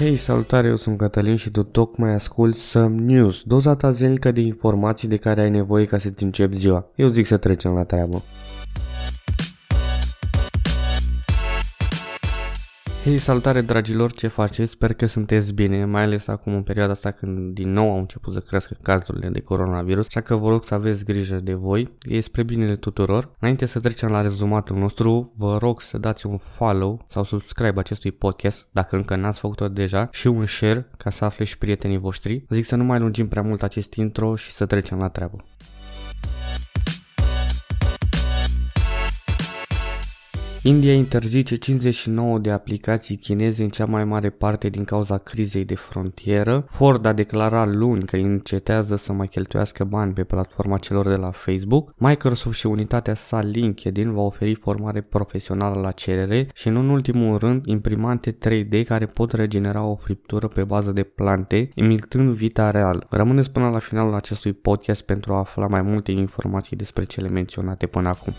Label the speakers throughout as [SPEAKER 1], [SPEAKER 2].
[SPEAKER 1] Hei, salutare, eu sunt Cătălin și tu tocmai ascult Some News, doza ta zilnică de informații de care ai nevoie ca să-ți începi ziua. Eu zic să trecem la treabă. Hei, salutare dragilor, ce faceți? Sper că sunteți bine, mai ales acum în perioada asta când din nou au început să crească cazurile de coronavirus, așa că vă rog să aveți grijă de voi, e spre binele tuturor. Înainte să trecem la rezumatul nostru, vă rog să dați un follow sau subscribe acestui podcast, dacă încă n-ați făcut-o deja, și un share ca să afle și prietenii voștri. Zic să nu mai lungim prea mult acest intro și să trecem la treabă. India interzice 59 de aplicații chineze în cea mai mare parte din cauza crizei de frontieră. Ford a declarat luni că încetează să mai cheltuiască bani pe platforma celor de la Facebook. Microsoft și unitatea sa LinkedIn va oferi formare profesională la cerere și în ultimul rând imprimante 3D care pot regenera o friptură pe bază de plante, imitând vita real. Rămâneți până la finalul acestui podcast pentru a afla mai multe informații despre cele menționate până acum.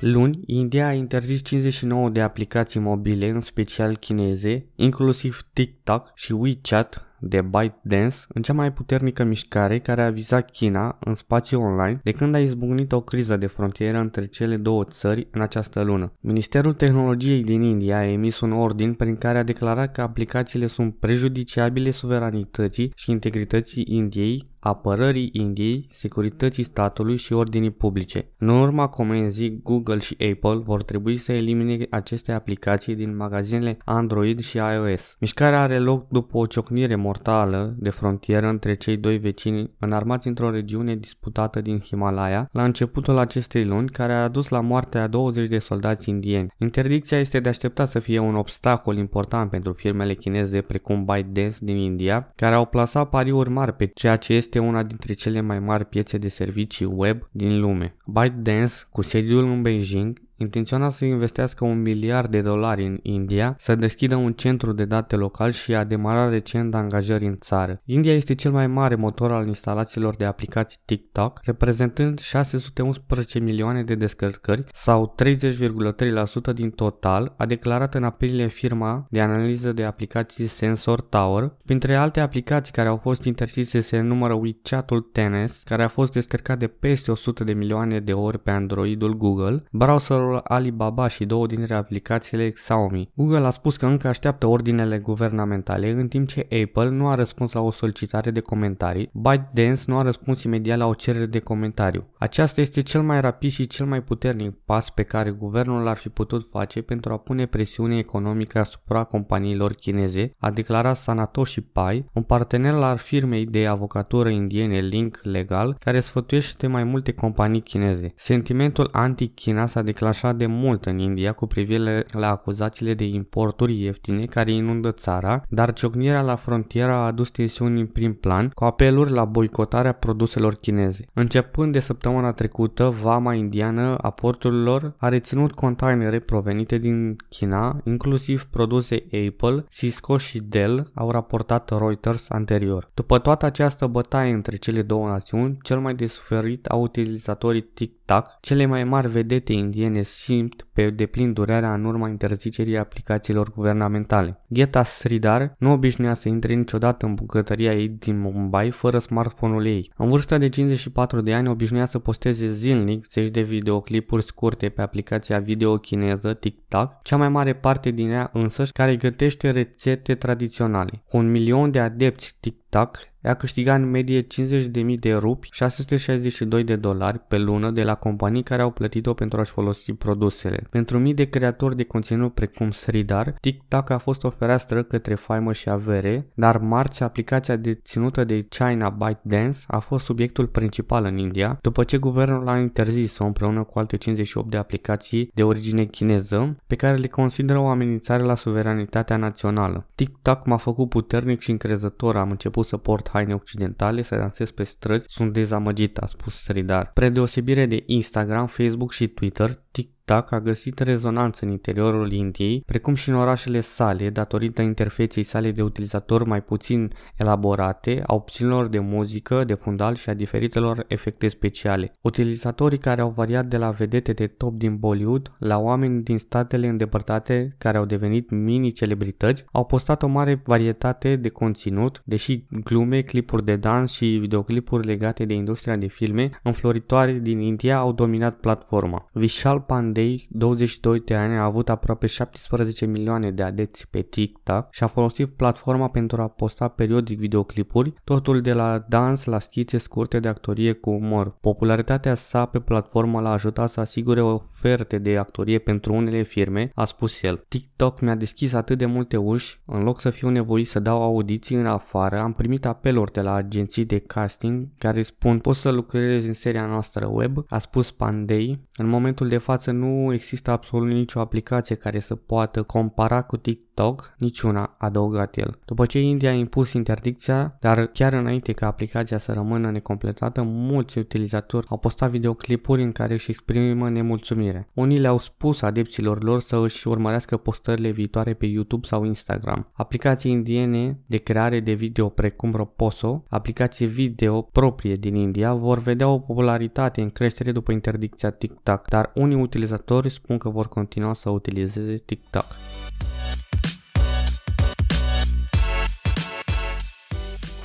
[SPEAKER 1] Luni, India a interzis 59 de aplicații mobile, în special chineze, inclusiv TikTok și WeChat, de ByteDance în cea mai puternică mișcare care a vizat China în spațiu online de când a izbucnit o criză de frontieră între cele două țări în această lună. Ministerul Tehnologiei din India a emis un ordin prin care a declarat că aplicațiile sunt prejudiciabile suveranității și integrității Indiei apărării Indiei, securității statului și ordinii publice. În urma comenzii, Google și Apple vor trebui să elimine aceste aplicații din magazinele Android și iOS. Mișcarea are loc după o ciocnire mortală de frontieră între cei doi vecini înarmați într-o regiune disputată din Himalaya la începutul acestei luni, care a adus la moartea a 20 de soldați indieni. Interdicția este de așteptat să fie un obstacol important pentru firmele chineze precum ByteDance din India, care au plasat pariuri mari pe ceea ce este este una dintre cele mai mari piețe de servicii web din lume. ByteDance, cu sediul în Beijing, intenționa să investească un miliard de dolari în India, să deschidă un centru de date local și a demarat recent angajări în țară. India este cel mai mare motor al instalațiilor de aplicații TikTok, reprezentând 611 milioane de descărcări sau 30,3% din total, a declarat în aprilie firma de analiză de aplicații Sensor Tower. Printre alte aplicații care au fost interzise se numără WeChat-ul Tennis, care a fost descărcat de peste 100 de milioane de ori pe Androidul Google, browserul sectorul Alibaba și două dintre aplicațiile Xiaomi. Google a spus că încă așteaptă ordinele guvernamentale, în timp ce Apple nu a răspuns la o solicitare de comentarii. ByteDance nu a răspuns imediat la o cerere de comentariu. Aceasta este cel mai rapid și cel mai puternic pas pe care guvernul l-ar fi putut face pentru a pune presiune economică asupra companiilor chineze, a declarat Sanatoshi Pai, un partener al firmei de avocatură indiene Link Legal, care sfătuiește mai multe companii chineze. Sentimentul anti-China s-a declarat așa de mult în India cu privire la acuzațiile de importuri ieftine care inundă țara, dar ciocnirea la frontieră a adus tensiuni în prim plan cu apeluri la boicotarea produselor chineze. Începând de săptămâna trecută, vama indiană a porturilor a reținut containere provenite din China, inclusiv produse Apple, Cisco și Dell, au raportat Reuters anterior. După toată această bătaie între cele două națiuni, cel mai de suferit au utilizatorii TikTok, cele mai mari vedete indiene simt pe deplin durerea în urma interzicerii aplicațiilor guvernamentale. Gheta Sridhar nu obișnuia să intre niciodată în bucătăria ei din Mumbai fără smartphone-ul ei. În vârstă de 54 de ani obișnuia să posteze zilnic zeci de videoclipuri scurte pe aplicația video chineză TikTok, cea mai mare parte din ea însăși care gătește rețete tradiționale. Cu un milion de adepți TikTok, a câștigat în medie 50.000 de rupi, 662 de dolari pe lună de la companii care au plătit-o pentru a-și folosi produsele. Pentru mii de creatori de conținut precum Sridar, TikTok a fost o fereastră către faimă și avere, dar marți aplicația deținută de China ByteDance a fost subiectul principal în India, după ce guvernul a interzis-o împreună cu alte 58 de aplicații de origine chineză, pe care le consideră o amenințare la suveranitatea națională. TikTok m-a făcut puternic și încrezător, am început să port haine occidentale, să dansez pe străzi, sunt dezamăgit, a spus Sridar. Pre deosebire de Instagram, Facebook și Twitter, TikTok TikTok a găsit rezonanță în interiorul Indiei, precum și în orașele sale, datorită interfeței sale de utilizator mai puțin elaborate, a opțiunilor de muzică, de fundal și a diferitelor efecte speciale. Utilizatorii care au variat de la vedete de top din Bollywood la oameni din statele îndepărtate care au devenit mini-celebrități, au postat o mare varietate de conținut, deși glume, clipuri de dans și videoclipuri legate de industria de filme înfloritoare din India au dominat platforma. Vishal Pandey, 22 de ani, a avut aproape 17 milioane de adepți pe TikTok și a folosit platforma pentru a posta periodic videoclipuri, totul de la dans la schițe scurte de actorie cu umor. Popularitatea sa pe platformă l-a ajutat să asigure oferte de actorie pentru unele firme, a spus el. TikTok mi-a deschis atât de multe uși, în loc să fiu nevoit să dau audiții în afară, am primit apeluri de la agenții de casting care spun poți să lucrezi în seria noastră web, a spus Pandey. În momentul de față nu există absolut nicio aplicație care să poată compara cu TikTok TikTok, niciuna, adăugat el. După ce India a impus interdicția, dar chiar înainte ca aplicația să rămână necompletată, mulți utilizatori au postat videoclipuri în care își exprimă nemulțumire. Unii le-au spus adepților lor să își urmărească postările viitoare pe YouTube sau Instagram. Aplicații indiene de creare de video precum Roposo, aplicații video proprie din India, vor vedea o popularitate în creștere după interdicția TikTok, dar unii utilizatori spun că vor continua să utilizeze TikTok.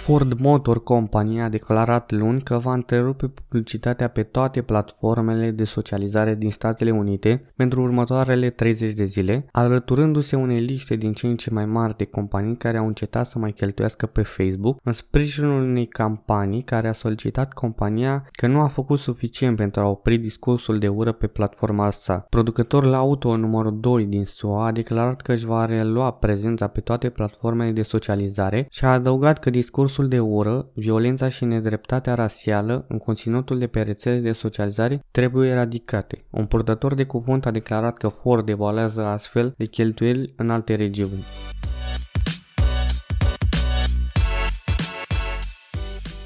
[SPEAKER 1] Ford Motor Company a declarat luni că va întrerupe publicitatea pe toate platformele de socializare din Statele Unite pentru următoarele 30 de zile, alăturându-se unei liste din ce în ce mai mari de companii care au încetat să mai cheltuiască pe Facebook în sprijinul unei campanii care a solicitat compania că nu a făcut suficient pentru a opri discursul de ură pe platforma sa. Producătorul auto numărul 2 din SUA a declarat că își va relua prezența pe toate platformele de socializare și a adăugat că discursul Discursul de ură, violența și nedreptatea rasială în conținutul de pe rețele de socializare trebuie eradicate. Un purtător de cuvânt a declarat că Ford evaluează astfel de cheltuieli în alte regiuni.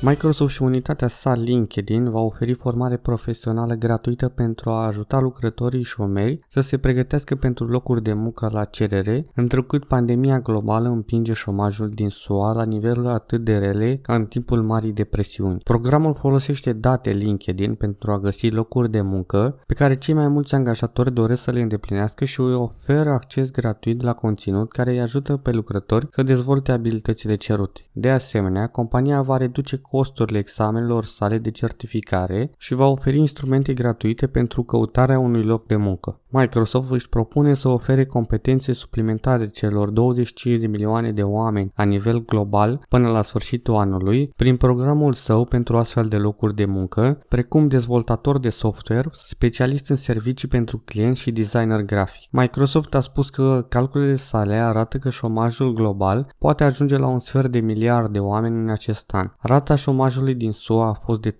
[SPEAKER 1] Microsoft și unitatea sa LinkedIn va oferi formare profesională gratuită pentru a ajuta lucrătorii șomeri să se pregătească pentru locuri de muncă la cerere, întrucât pandemia globală împinge șomajul din SUA la niveluri atât de rele ca în timpul Marii Depresiuni. Programul folosește date LinkedIn pentru a găsi locuri de muncă pe care cei mai mulți angajatori doresc să le îndeplinească și îi oferă acces gratuit la conținut care îi ajută pe lucrători să dezvolte abilitățile cerute. De asemenea, compania va reduce costurile examenelor sale de certificare și va oferi instrumente gratuite pentru căutarea unui loc de muncă. Microsoft își propune să ofere competențe suplimentare celor 25 de milioane de oameni la nivel global până la sfârșitul anului prin programul său pentru astfel de locuri de muncă, precum dezvoltator de software, specialist în servicii pentru clienți și designer grafic. Microsoft a spus că calculele sale arată că șomajul global poate ajunge la un sfert de miliard de oameni în acest an. Rata șomajului din SUA a fost de 13,3%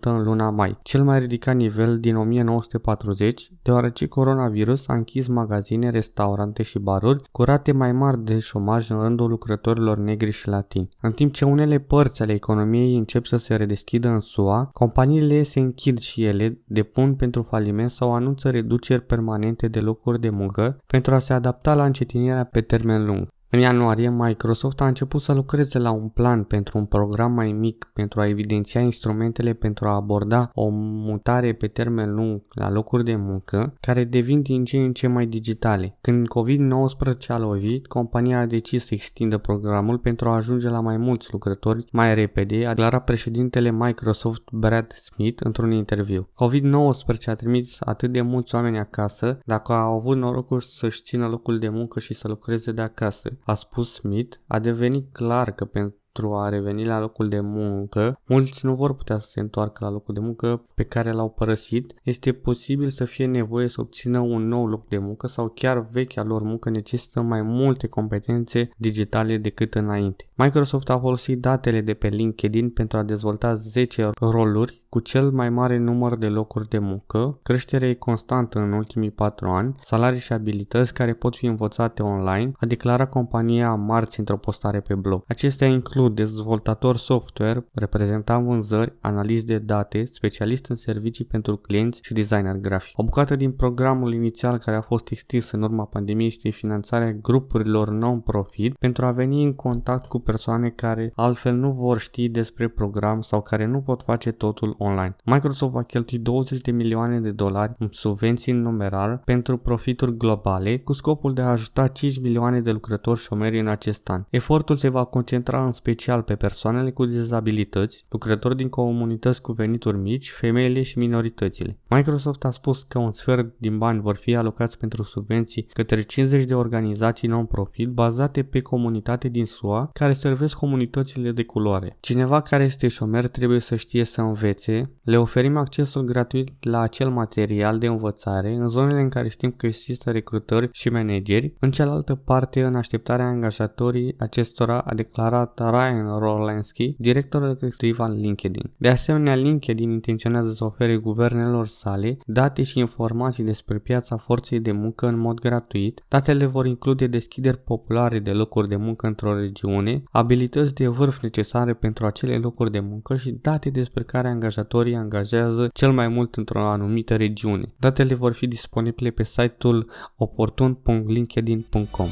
[SPEAKER 1] în luna mai, cel mai ridicat nivel din 1940, deoarece coronavirus a închis magazine, restaurante și baruri cu rate mai mari de șomaj în rândul lucrătorilor negri și latini. În timp ce unele părți ale economiei încep să se redeschidă în SUA, companiile se închid și ele, depun pentru faliment sau anunță reduceri permanente de locuri de muncă pentru a se adapta la încetinirea pe termen lung. În ianuarie, Microsoft a început să lucreze la un plan pentru un program mai mic pentru a evidenția instrumentele pentru a aborda o mutare pe termen lung la locuri de muncă, care devin din ce în ce mai digitale. Când COVID-19 a lovit, compania a decis să extindă programul pentru a ajunge la mai mulți lucrători mai repede, a declarat președintele Microsoft Brad Smith într-un interviu. COVID-19 a trimis atât de mulți oameni acasă, dacă au avut norocul să-și țină locul de muncă și să lucreze de acasă a spus Smith, a devenit clar că pentru pentru a reveni la locul de muncă, mulți nu vor putea să se întoarcă la locul de muncă pe care l-au părăsit. Este posibil să fie nevoie să obțină un nou loc de muncă sau chiar vechea lor muncă necesită mai multe competențe digitale decât înainte. Microsoft a folosit datele de pe LinkedIn pentru a dezvolta 10 roluri cu cel mai mare număr de locuri de muncă, creștere constantă în ultimii 4 ani, salarii și abilități care pot fi învățate online, a declarat compania marți într-o postare pe blog. Acestea includ dezvoltator software, reprezentant vânzări, analist de date, specialist în servicii pentru clienți și designer grafic. O bucată din programul inițial care a fost extins în urma pandemiei este finanțarea grupurilor non-profit pentru a veni în contact cu persoane care altfel nu vor ști despre program sau care nu pot face totul online. Microsoft va cheltui 20 de milioane de dolari în subvenții în numerar pentru profituri globale cu scopul de a ajuta 5 milioane de lucrători șomeri în acest an. Efortul se va concentra în special pe persoanele cu dizabilități, lucrători din comunități cu venituri mici, femeile și minoritățile. Microsoft a spus că un sfert din bani vor fi alocați pentru subvenții către 50 de organizații non-profit bazate pe comunitate din SUA care servesc comunitățile de culoare. Cineva care este șomer trebuie să știe să învețe, le oferim accesul gratuit la acel material de învățare în zonele în care știm că există recrutări și manageri, în cealaltă parte în așteptarea angajatorii acestora a declarat Ryan Rolanski, directorul executiv al LinkedIn. De asemenea, LinkedIn intenționează să ofere guvernelor sale date și informații despre piața forței de muncă în mod gratuit. Datele vor include deschideri populare de locuri de muncă într-o regiune, abilități de vârf necesare pentru acele locuri de muncă și date despre care angajatorii angajează cel mai mult într-o anumită regiune. Datele vor fi disponibile pe site-ul oportun.linkedin.com.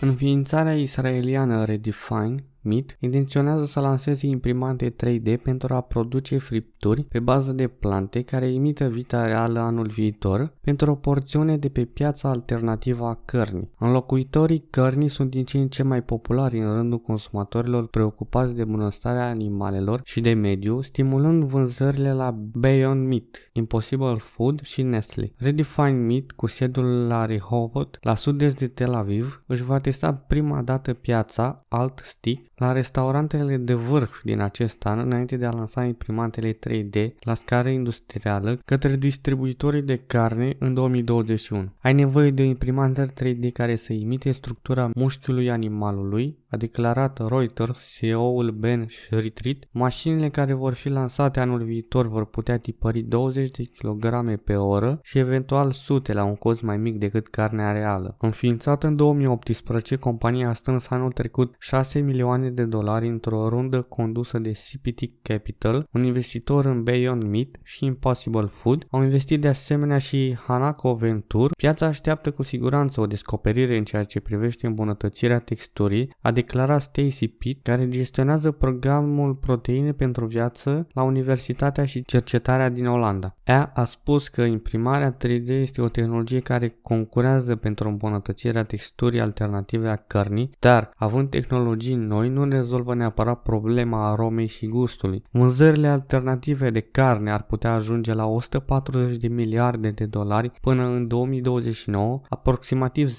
[SPEAKER 1] Înființarea israeliană Redefine MIT intenționează să lanseze imprimante 3D pentru a produce fripturi pe bază de plante care imită vita reală anul viitor pentru o porțiune de pe piața alternativă a cărnii. Înlocuitorii cărnii sunt din ce în ce mai populari în rândul consumatorilor preocupați de bunăstarea animalelor și de mediu, stimulând vânzările la Beyond Meat, Impossible Food și Nestle. Redefine Meat, cu sediul la Rehovot, la sud-est de Tel Aviv, își va testa prima dată piața Alt Stick la restaurantele de vârf din acest an, înainte de a lansa imprimantele 3D la scară industrială către distribuitorii de carne în 2021. Ai nevoie de o imprimantă 3D care să imite structura mușchiului animalului, a declarat Reuters, CEO-ul Ben Shritrit. Mașinile care vor fi lansate anul viitor vor putea tipări 20 de kg pe oră și eventual sute la un cost mai mic decât carnea reală. Înființată în 2018, compania a strâns anul trecut 6 milioane milioane de dolari într-o rundă condusă de CPT Capital, un investitor în Beyond Meat și Impossible Food. Au investit de asemenea și Hanako Venture. Piața așteaptă cu siguranță o descoperire în ceea ce privește îmbunătățirea texturii, a declarat Stacy Pitt, care gestionează programul Proteine pentru Viață la Universitatea și Cercetarea din Olanda. Ea a spus că imprimarea 3D este o tehnologie care concurează pentru îmbunătățirea texturii alternative a cărnii, dar având tehnologii noi nu rezolvă neapărat problema aromei și gustului. Vânzările alternative de carne ar putea ajunge la 140 de miliarde de dolari până în 2029, aproximativ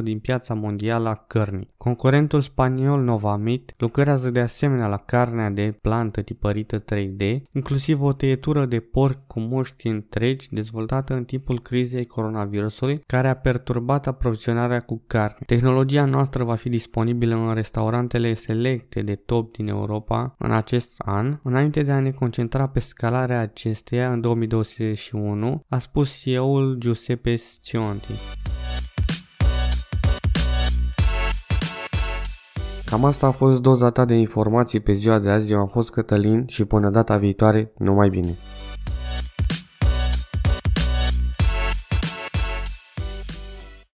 [SPEAKER 1] 10% din piața mondială a cărnii. Concurentul spaniol Novamit lucrează de asemenea la carnea de plantă tipărită 3D, inclusiv o tăietură de porc cu mușchi întregi dezvoltată în timpul crizei coronavirusului, care a perturbat aprovizionarea cu carne. Tehnologia noastră va fi disponibilă în restaurantele selecte de top din Europa în acest an, înainte de a ne concentra pe scalarea acesteia în 2021, a spus CEO-ul Giuseppe Scionti. Cam asta a fost doza ta de informații pe ziua de azi. Eu am fost Cătălin și până data viitoare, numai bine!